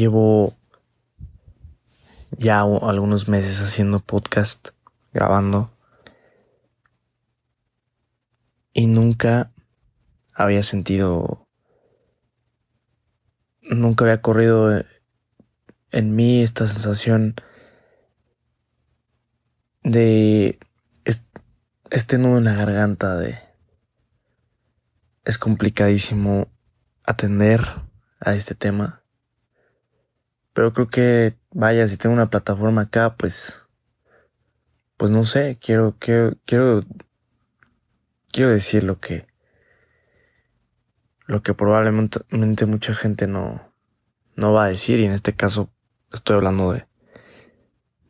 llevo ya algunos meses haciendo podcast, grabando. Y nunca había sentido, nunca había corrido en mí esta sensación de este nudo en la garganta de es complicadísimo atender a este tema. Pero creo que, vaya, si tengo una plataforma acá, pues, pues no sé, quiero, quiero, quiero, quiero decir lo que, lo que probablemente mucha gente no, no va a decir, y en este caso estoy hablando de,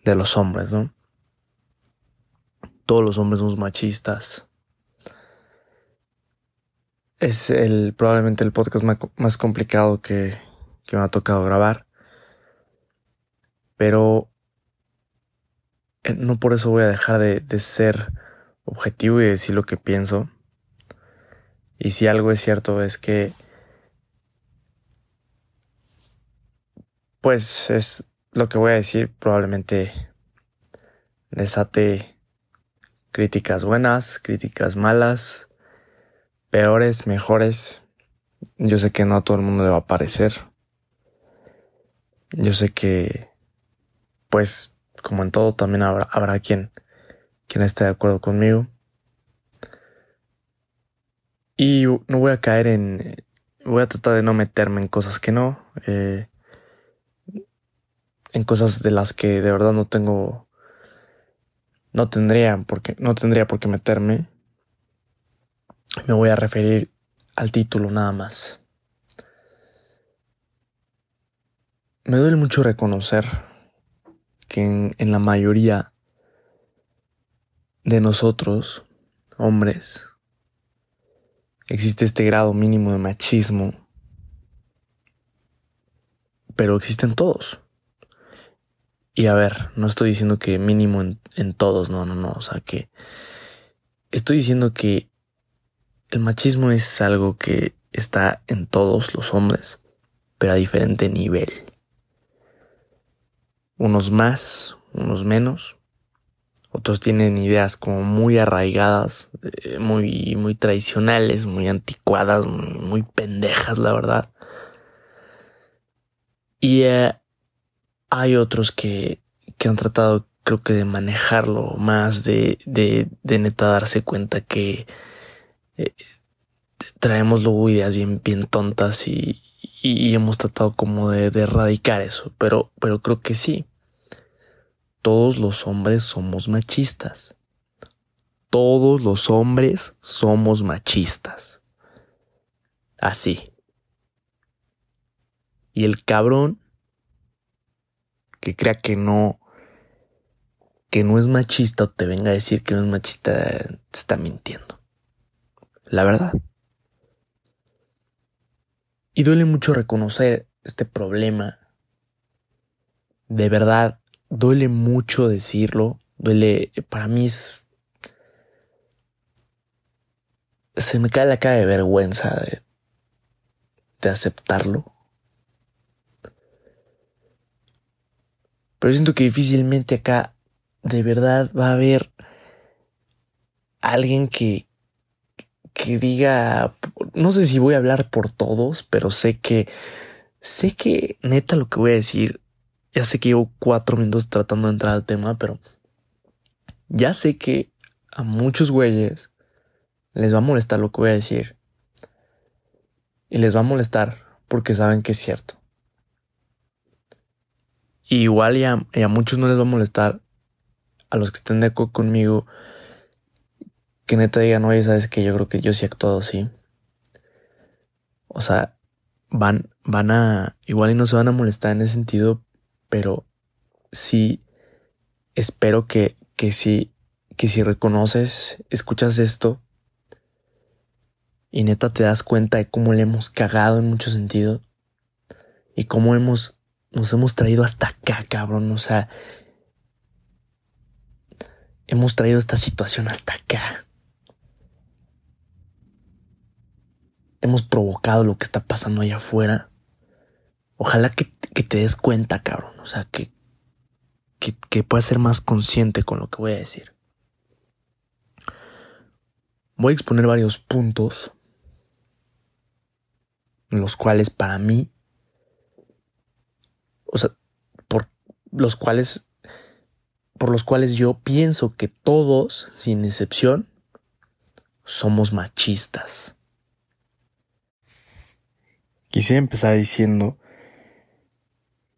de los hombres, ¿no? Todos los hombres somos machistas es el probablemente el podcast más, complicado que, me ha tocado grabar. Pero eh, no por eso voy a dejar de, de, ser objetivo y decir lo que pienso. Y si algo es cierto es que, pues es lo que voy a decir, probablemente desate críticas buenas, críticas malas, peores, mejores. Yo sé que no a todo el mundo le va a parecer. Yo sé que, pues, como en todo, también habrá, quien, quien esté de acuerdo conmigo. Y no voy a caer en... Voy a tratar de no meterme en cosas que no. Eh, en cosas de las que de verdad no tengo... No tendría no tendría por qué meterme. Me voy a referir al título nada más. Me duele mucho reconocer que en, la mayoría de nosotros, hombres, existe este grado mínimo de machismo, pero existen todos. Y a ver, no estoy diciendo que mínimo en, en todos, no, no, no, o sea que estoy diciendo que el machismo es algo que está en todos los hombres, pero a diferente nivel. Unos más, unos menos. Otros tienen ideas como muy arraigadas, eh, muy, muy tradicionales, muy anticuadas, muy, pendejas, la verdad. Y eh, hay otros que, que han tratado, creo que, de manejarlo más, de, de, de neta darse cuenta que eh, traemos luego ideas bien, bien tontas y, hemos tratado como de, erradicar eso, pero, pero creo que sí. Todos los hombres somos machistas. Todos los hombres somos machistas. Así. Y el cabrón que crea que no, que no es machista o te venga a decir que no es machista, está mintiendo la verdad. Y duele mucho reconocer este problema. De verdad, duele mucho decirlo. Duele, para mí es... Se me cae la cara de vergüenza de, de aceptarlo. Pero siento que difícilmente acá de verdad va a haber alguien que, que diga, no sé si voy a hablar por todos, pero sé que, sé que neta lo que voy a decir, ya sé que llevo cuatro minutos tratando de entrar al tema, pero ya sé que a muchos güeyes les va a molestar lo que voy a decir. Y les va a molestar porque saben que es cierto. igual y a, y a muchos no les va a molestar, a los que estén de acuerdo conmigo, que neta digan, oye, sabes que yo creo que yo sí he actuado así. O sea, van, van a, igual y no se van a molestar en ese sentido, pero sí espero que, que si, que si reconoces, escuchas esto y neta te das cuenta de cómo le hemos cagado en muchos sentidos y cómo hemos, nos hemos traído hasta acá, cabrón. O sea, hemos traído esta situación hasta acá. hemos provocado lo que está pasando allá afuera Ojalá que, te des cuenta, cabrón. O sea, que, que, que puedas ser más consciente con lo que voy a decir. Voy a exponer varios puntos en los cuales para mí, o sea, por los cuales, por los cuales yo pienso que todos, sin excepción, somos machistas. Quisiera empezar diciendo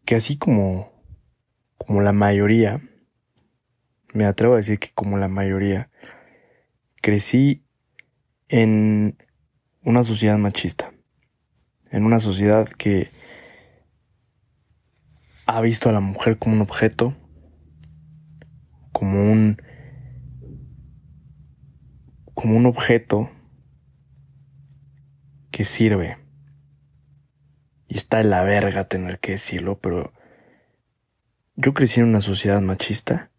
que así como, como la mayoría, me atrevo a decir que como la mayoría, crecí en una sociedad machista, en una sociedad que ha visto a la mujer como un objeto, como un como un objeto que sirve. Y está en la verga tener que decirlo, pero yo crecí en una sociedad machista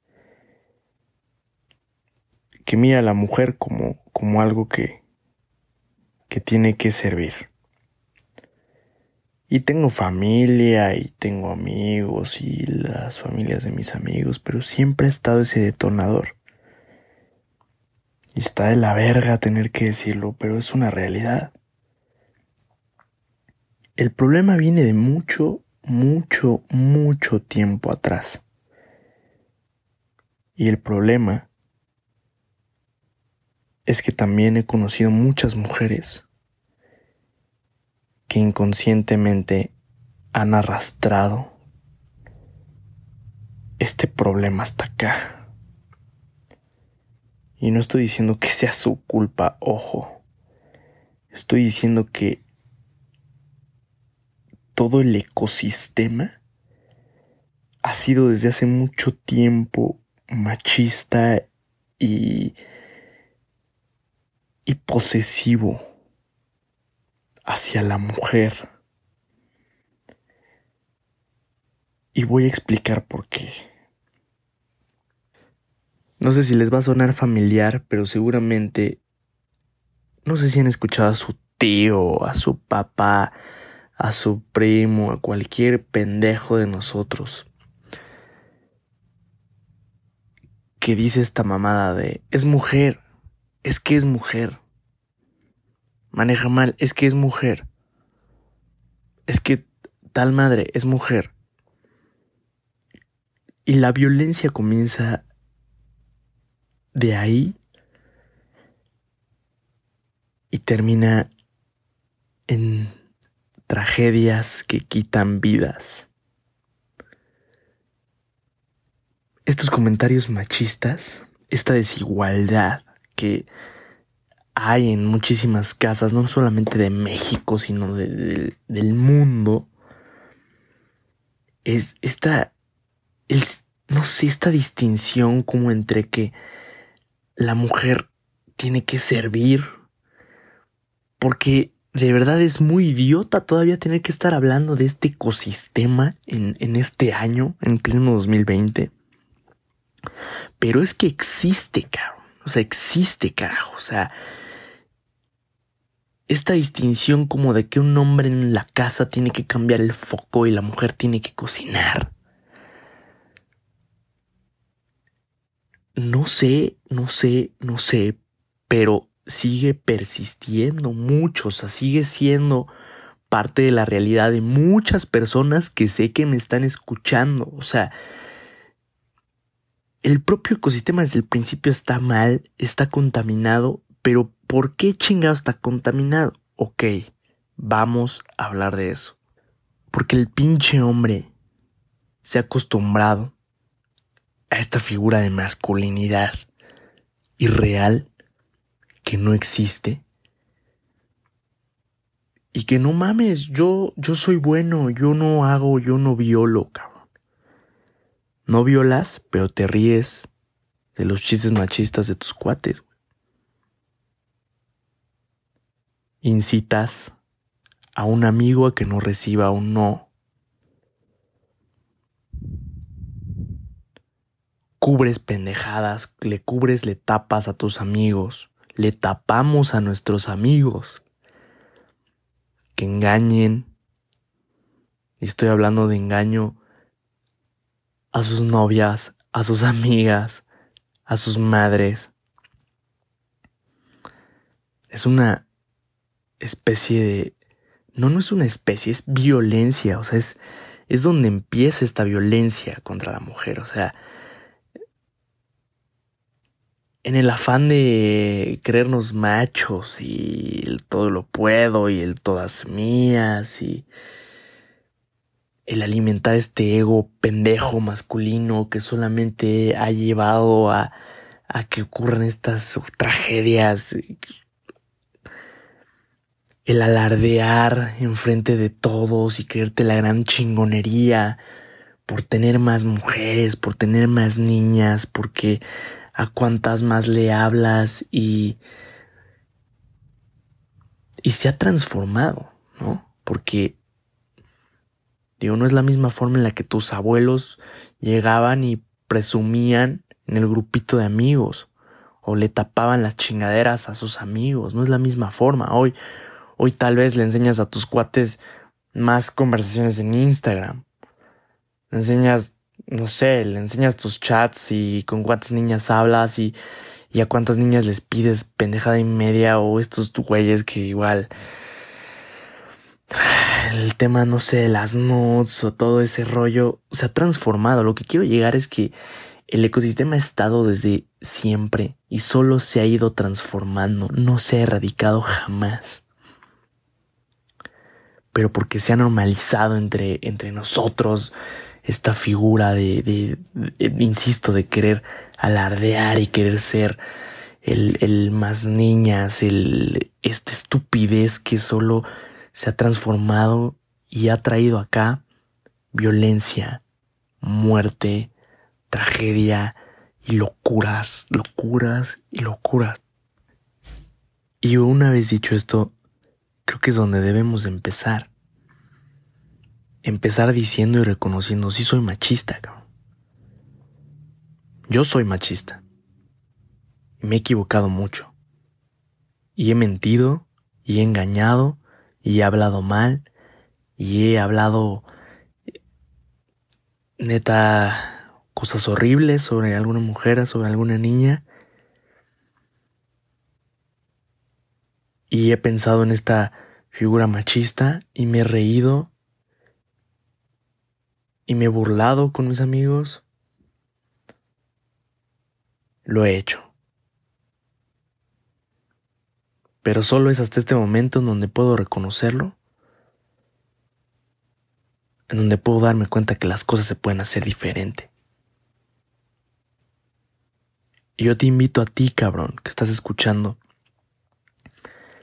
que mira a la mujer como, como algo que, que tiene que servir. Y tengo familia y tengo amigos y las familias de mis amigos, pero siempre ha estado ese detonador. Y está de la verga tener que decirlo, pero es una realidad. El problema viene de mucho, mucho, mucho tiempo atrás. Y el problema es que también he conocido muchas mujeres que inconscientemente han arrastrado este problema hasta acá. Y no estoy diciendo que sea su culpa, ojo. Estoy diciendo que todo el ecosistema ha sido desde hace mucho tiempo machista y, y posesivo hacia la mujer. Y voy a explicar por qué. No sé si les va a sonar familiar, pero seguramente... No sé si han escuchado a su tío, a su papá, a su primo, a cualquier pendejo de nosotros. Que dice esta mamada de... Es mujer. Es que es mujer. Maneja mal. Es que es mujer. Es que tal madre es mujer. Y la violencia comienza de ahí y termina en tragedias que quitan vidas. Estos comentarios machistas, esta desigualdad que hay en muchísimas casas, no solamente de México, sino del mundo, es esta, no sé, esta distinción como entre que la mujer tiene que servir. Porque de verdad es muy idiota todavía tener que estar hablando de este ecosistema en, en este año, en pleno 2020. Pero es que existe, caro. O sea, existe, carajo. O sea, esta distinción como de que un hombre en la casa tiene que cambiar el foco y la mujer tiene que cocinar. no sé, no sé, no sé, pero sigue persistiendo mucho, o sea, sigue siendo parte de la realidad de muchas personas que sé que me están escuchando, o sea, el propio ecosistema desde el principio está mal, está contaminado, pero ¿por qué chingado está contaminado? Ok, vamos a hablar de eso. Porque el pinche hombre se ha acostumbrado a esta figura de masculinidad irreal que no existe. Y que no mames, yo, yo soy bueno, yo no hago, yo no violo, cabrón. No violas, pero te ríes de los chistes machistas de tus cuates. Incitas a un amigo a que no reciba un no cubres pendejadas, le cubres, le tapas a tus amigos, le tapamos a nuestros amigos que engañen, Y estoy hablando de engaño a sus novias, a sus amigas, a sus madres. Es una especie de... No, no es una especie, es violencia, o sea, es, es donde empieza esta violencia contra la mujer, o sea, en el afán de creernos machos y el todo lo puedo y el todas mías y el alimentar este ego pendejo masculino que solamente ha llevado a, a que ocurran estas tragedias. El alardear enfrente de todos y creerte la gran chingonería por tener más mujeres, por tener más niñas, porque a cuantas más le hablas y y se ha transformado, ¿no? Porque digo, no es la misma forma en la que tus abuelos llegaban y presumían en el grupito de amigos o le tapaban las chingaderas a sus amigos, no es la misma forma. Hoy hoy tal vez le enseñas a tus cuates más conversaciones en Instagram. Le enseñas no sé, le enseñas tus chats y con cuántas niñas hablas y, y a cuántas niñas les pides pendejada y media o estos güeyes que igual el tema, no sé, las notes o todo ese rollo se ha transformado. Lo que quiero llegar es que el ecosistema ha estado desde siempre y solo se ha ido transformando, no se ha erradicado jamás. Pero porque se ha normalizado entre, entre nosotros, esta figura de, insisto, de querer alardear y querer ser el, el más niñas, el, esta estupidez que solo se ha transformado y ha traído acá violencia, muerte, tragedia y locuras, locuras y locuras. Y una vez dicho esto, creo que es donde debemos empezar empezar diciendo y reconociendo, sí soy machista, cabrón. Yo soy machista. Y me he equivocado mucho. Y he mentido, y he engañado, y he hablado mal, y he hablado neta cosas horribles sobre alguna mujer, sobre alguna niña. Y he pensado en esta figura machista y me he reído y me he burlado con mis amigos, lo he hecho. Pero solo es hasta este momento en donde puedo reconocerlo, en donde puedo darme cuenta que las cosas se pueden hacer diferente. Y yo te invito a ti, cabrón, que estás escuchando,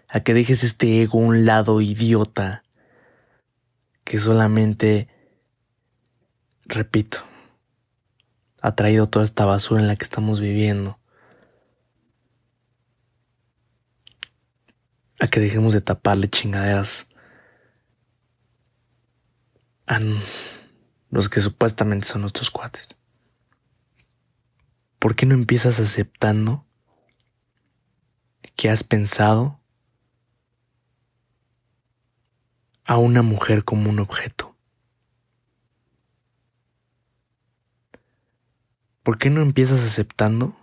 a que dejes este ego a un lado idiota que solamente repito, ha traído toda esta basura en la que estamos viviendo. A que dejemos de taparle chingaderas a los que supuestamente son nuestros cuates. ¿Por qué no empiezas aceptando que has pensado a una mujer como un objeto? ¿Por qué no empiezas aceptando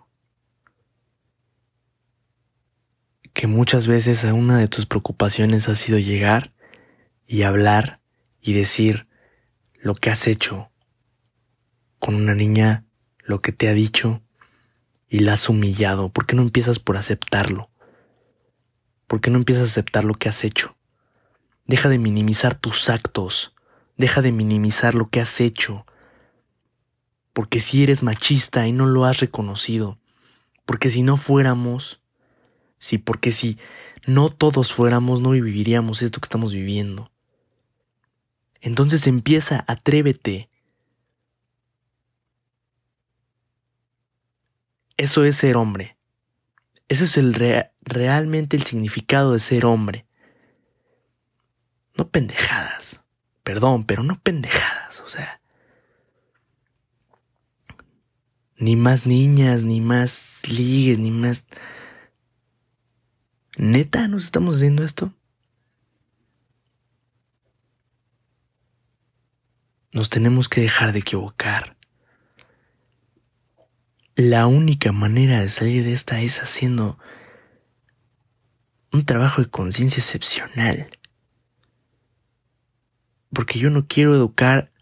que muchas veces una de tus preocupaciones ha sido llegar y hablar y decir lo que has hecho con una niña, lo que te ha dicho y la has humillado? ¿Por qué no empiezas por aceptarlo? ¿Por qué no empiezas a aceptar lo que has hecho? Deja de minimizar tus actos, deja de minimizar lo que has hecho, porque si eres machista y no lo has reconocido, porque si no fuéramos, sí, porque si no todos fuéramos, no viviríamos esto que estamos viviendo. Entonces empieza, atrévete. Eso es ser hombre. Eso es el realmente el significado de ser hombre. No pendejadas. Perdón, pero no pendejadas. O sea, Ni más niñas, ni más ligues, ni más... ¿Neta nos estamos haciendo esto? nos tenemos que dejar de equivocar. La única manera de salir de esta es haciendo un trabajo de conciencia excepcional. Porque yo no quiero educar,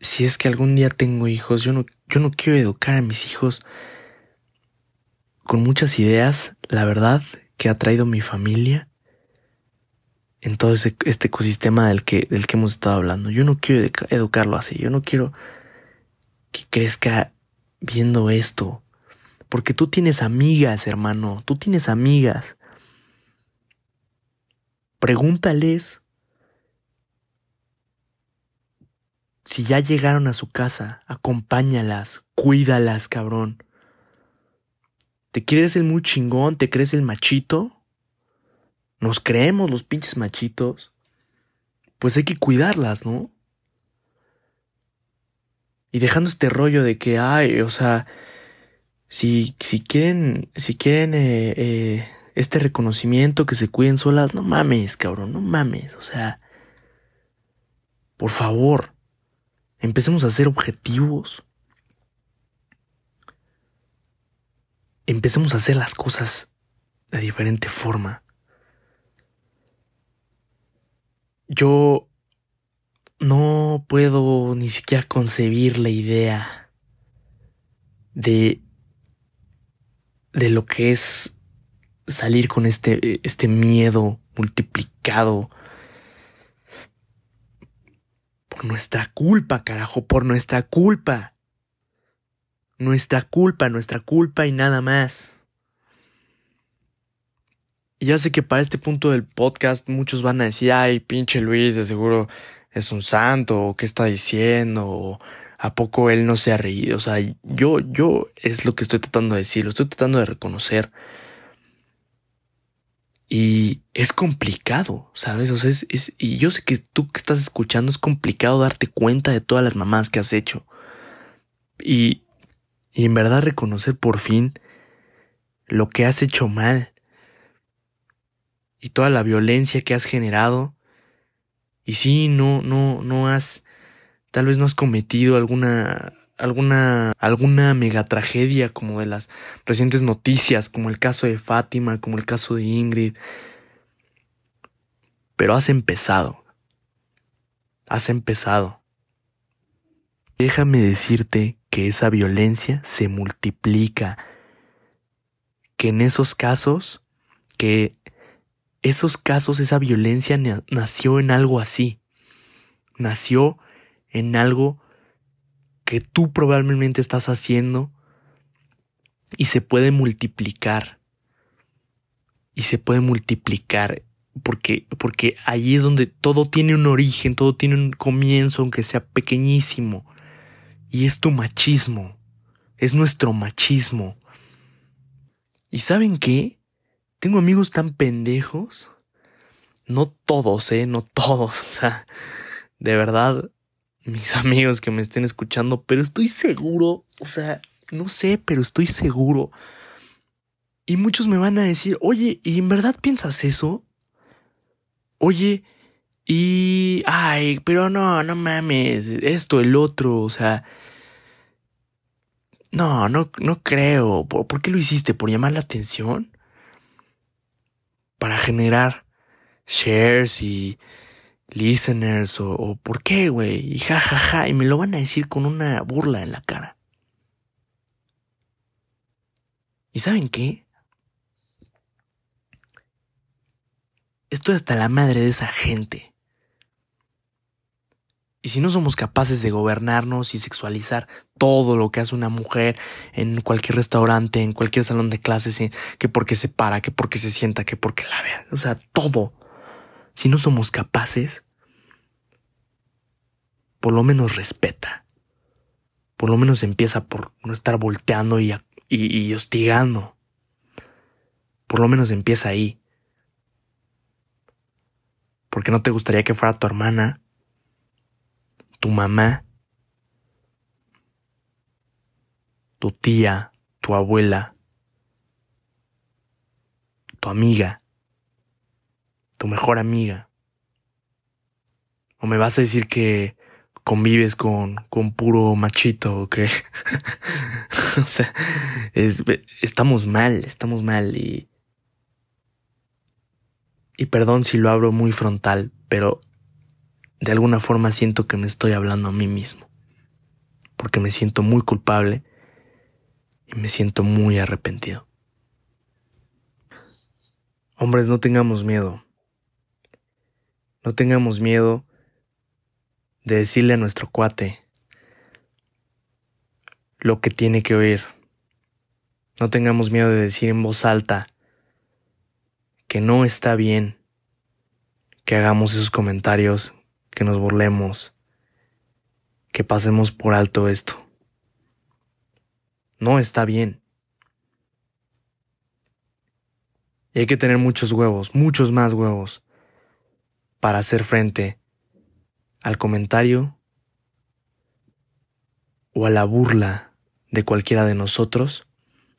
si es que algún día tengo hijos, yo no, yo no quiero educar a mis hijos con muchas ideas, la verdad, que ha traído mi familia en todo este ecosistema del que, del que hemos estado hablando. Yo no quiero educarlo así, yo no quiero que crezca viendo esto. Porque tú tienes amigas, hermano, tú tienes amigas. Pregúntales si ya llegaron a su casa, acompáñalas, cuídalas, cabrón. ¿Te crees el muy chingón? ¿Te crees el machito? Nos creemos los pinches machitos. Pues hay que cuidarlas, ¿no? Y dejando este rollo de que, ay, o sea, si, si quieren, si quieren eh, eh, este reconocimiento, que se cuiden solas, no mames, cabrón, no mames, o sea, por favor, empecemos a ser objetivos. Empecemos a hacer las cosas de diferente forma. Yo no puedo ni siquiera concebir la idea de de lo que es salir con este este miedo multiplicado por nuestra culpa, carajo, por nuestra culpa. Nuestra culpa, nuestra culpa y nada más. Y ya sé que para este punto del podcast muchos van a decir, ay, pinche Luis, de seguro es un santo, o qué está diciendo, o a poco él no se ha reído. O sea, yo, yo es lo que estoy tratando de decir, lo estoy tratando de reconocer. Y es complicado, ¿sabes? O sea, es, es, y yo sé que tú que estás escuchando es complicado darte cuenta de todas las mamás que has hecho. Y, y en verdad reconocer por fin lo que has hecho mal y toda la violencia que has generado. Y sí, no, no, no has, tal vez no has cometido alguna, alguna, alguna megatragedia como de las recientes noticias, como el caso de Fátima, como el caso de Ingrid. Pero has empezado. Has empezado. Déjame decirte que esa violencia se multiplica, que en esos casos, que esos casos, esa violencia nació en algo así. Nació en algo que tú probablemente estás haciendo y se puede multiplicar. Y se puede multiplicar porque, porque ahí es donde todo tiene un origen, todo tiene un comienzo, aunque sea pequeñísimo. Y es tu machismo, es nuestro machismo. ¿Y saben qué? Tengo amigos tan pendejos. No todos, eh, no todos. O sea, de verdad, mis amigos que me estén escuchando, pero estoy seguro, o sea, no sé, pero estoy seguro. Y muchos me van a decir, oye, ¿y en verdad piensas eso? Oye, y... Ay, pero no, no mames, esto, el otro, o sea... No, no, no creo. ¿Por, qué lo hiciste? ¿Por llamar la atención? para generar shares y listeners o, por qué, güey, y jajaja, ja, ja, y me lo van a decir con una burla en la cara. ¿Y saben qué? Estoy hasta la madre de esa gente. Y si no somos capaces de gobernarnos y sexualizar todo lo que hace una mujer en cualquier restaurante, en cualquier salón de clases, que porque se para, que porque se sienta, que porque la ve, o sea, todo. Si no somos capaces, por lo menos respeta. Por lo menos empieza por no estar volteando y, y hostigando. Por lo menos empieza ahí. Porque no te gustaría que fuera tu hermana tu mamá, tu tía, tu abuela, tu amiga, tu mejor amiga. O me vas a decir que convives con, con puro machito o qué. o sea, estamos mal, estamos mal y... Y perdón si lo abro muy frontal, pero de alguna forma siento que me estoy hablando a mí mismo. Porque me siento muy culpable y me siento muy arrepentido. Hombres, no tengamos miedo. No tengamos miedo de decirle a nuestro cuate lo que tiene que oír. No tengamos miedo de decir en voz alta que no está bien que hagamos esos comentarios, que nos burlemos, que pasemos por alto esto. No está bien. Y hay que tener muchos huevos, muchos más huevos, para hacer frente al comentario o a la burla de cualquiera de nosotros,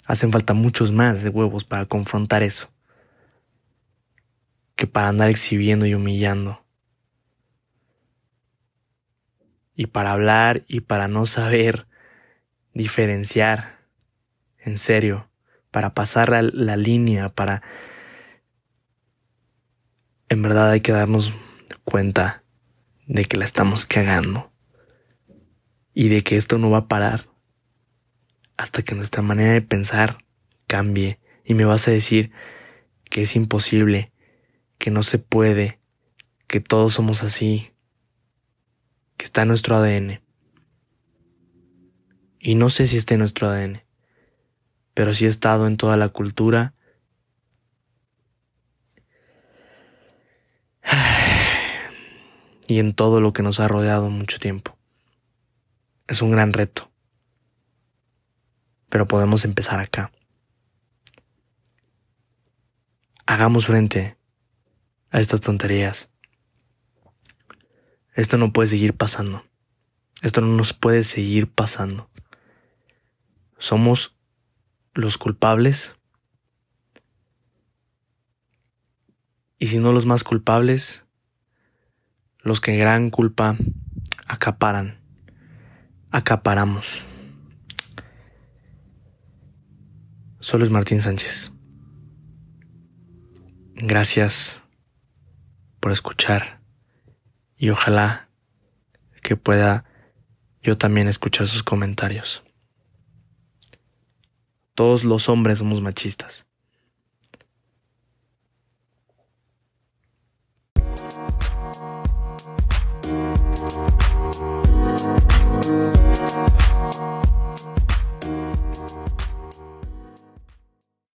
hacen falta muchos más de huevos para confrontar eso que para andar exhibiendo y humillando. Y para hablar y para no saber diferenciar, en serio, para pasar la, la línea, para... En verdad hay que darnos cuenta de que la estamos cagando y de que esto no va a parar hasta que nuestra manera de pensar cambie y me vas a decir que es imposible, que no se puede, que todos somos así, que está en nuestro ADN. Y no sé si está en nuestro ADN, pero sí ha estado en toda la cultura y en todo lo que nos ha rodeado mucho tiempo. Es un gran reto, pero podemos empezar acá. Hagamos frente a estas tonterías. Esto no puede seguir pasando. Esto no nos puede seguir pasando. Somos los culpables. Y si no los más culpables, los que gran culpa acaparan, acaparamos. Solo es Martín Sánchez. Gracias por escuchar y ojalá que pueda yo también escuchar sus comentarios. Todos los hombres somos machistas.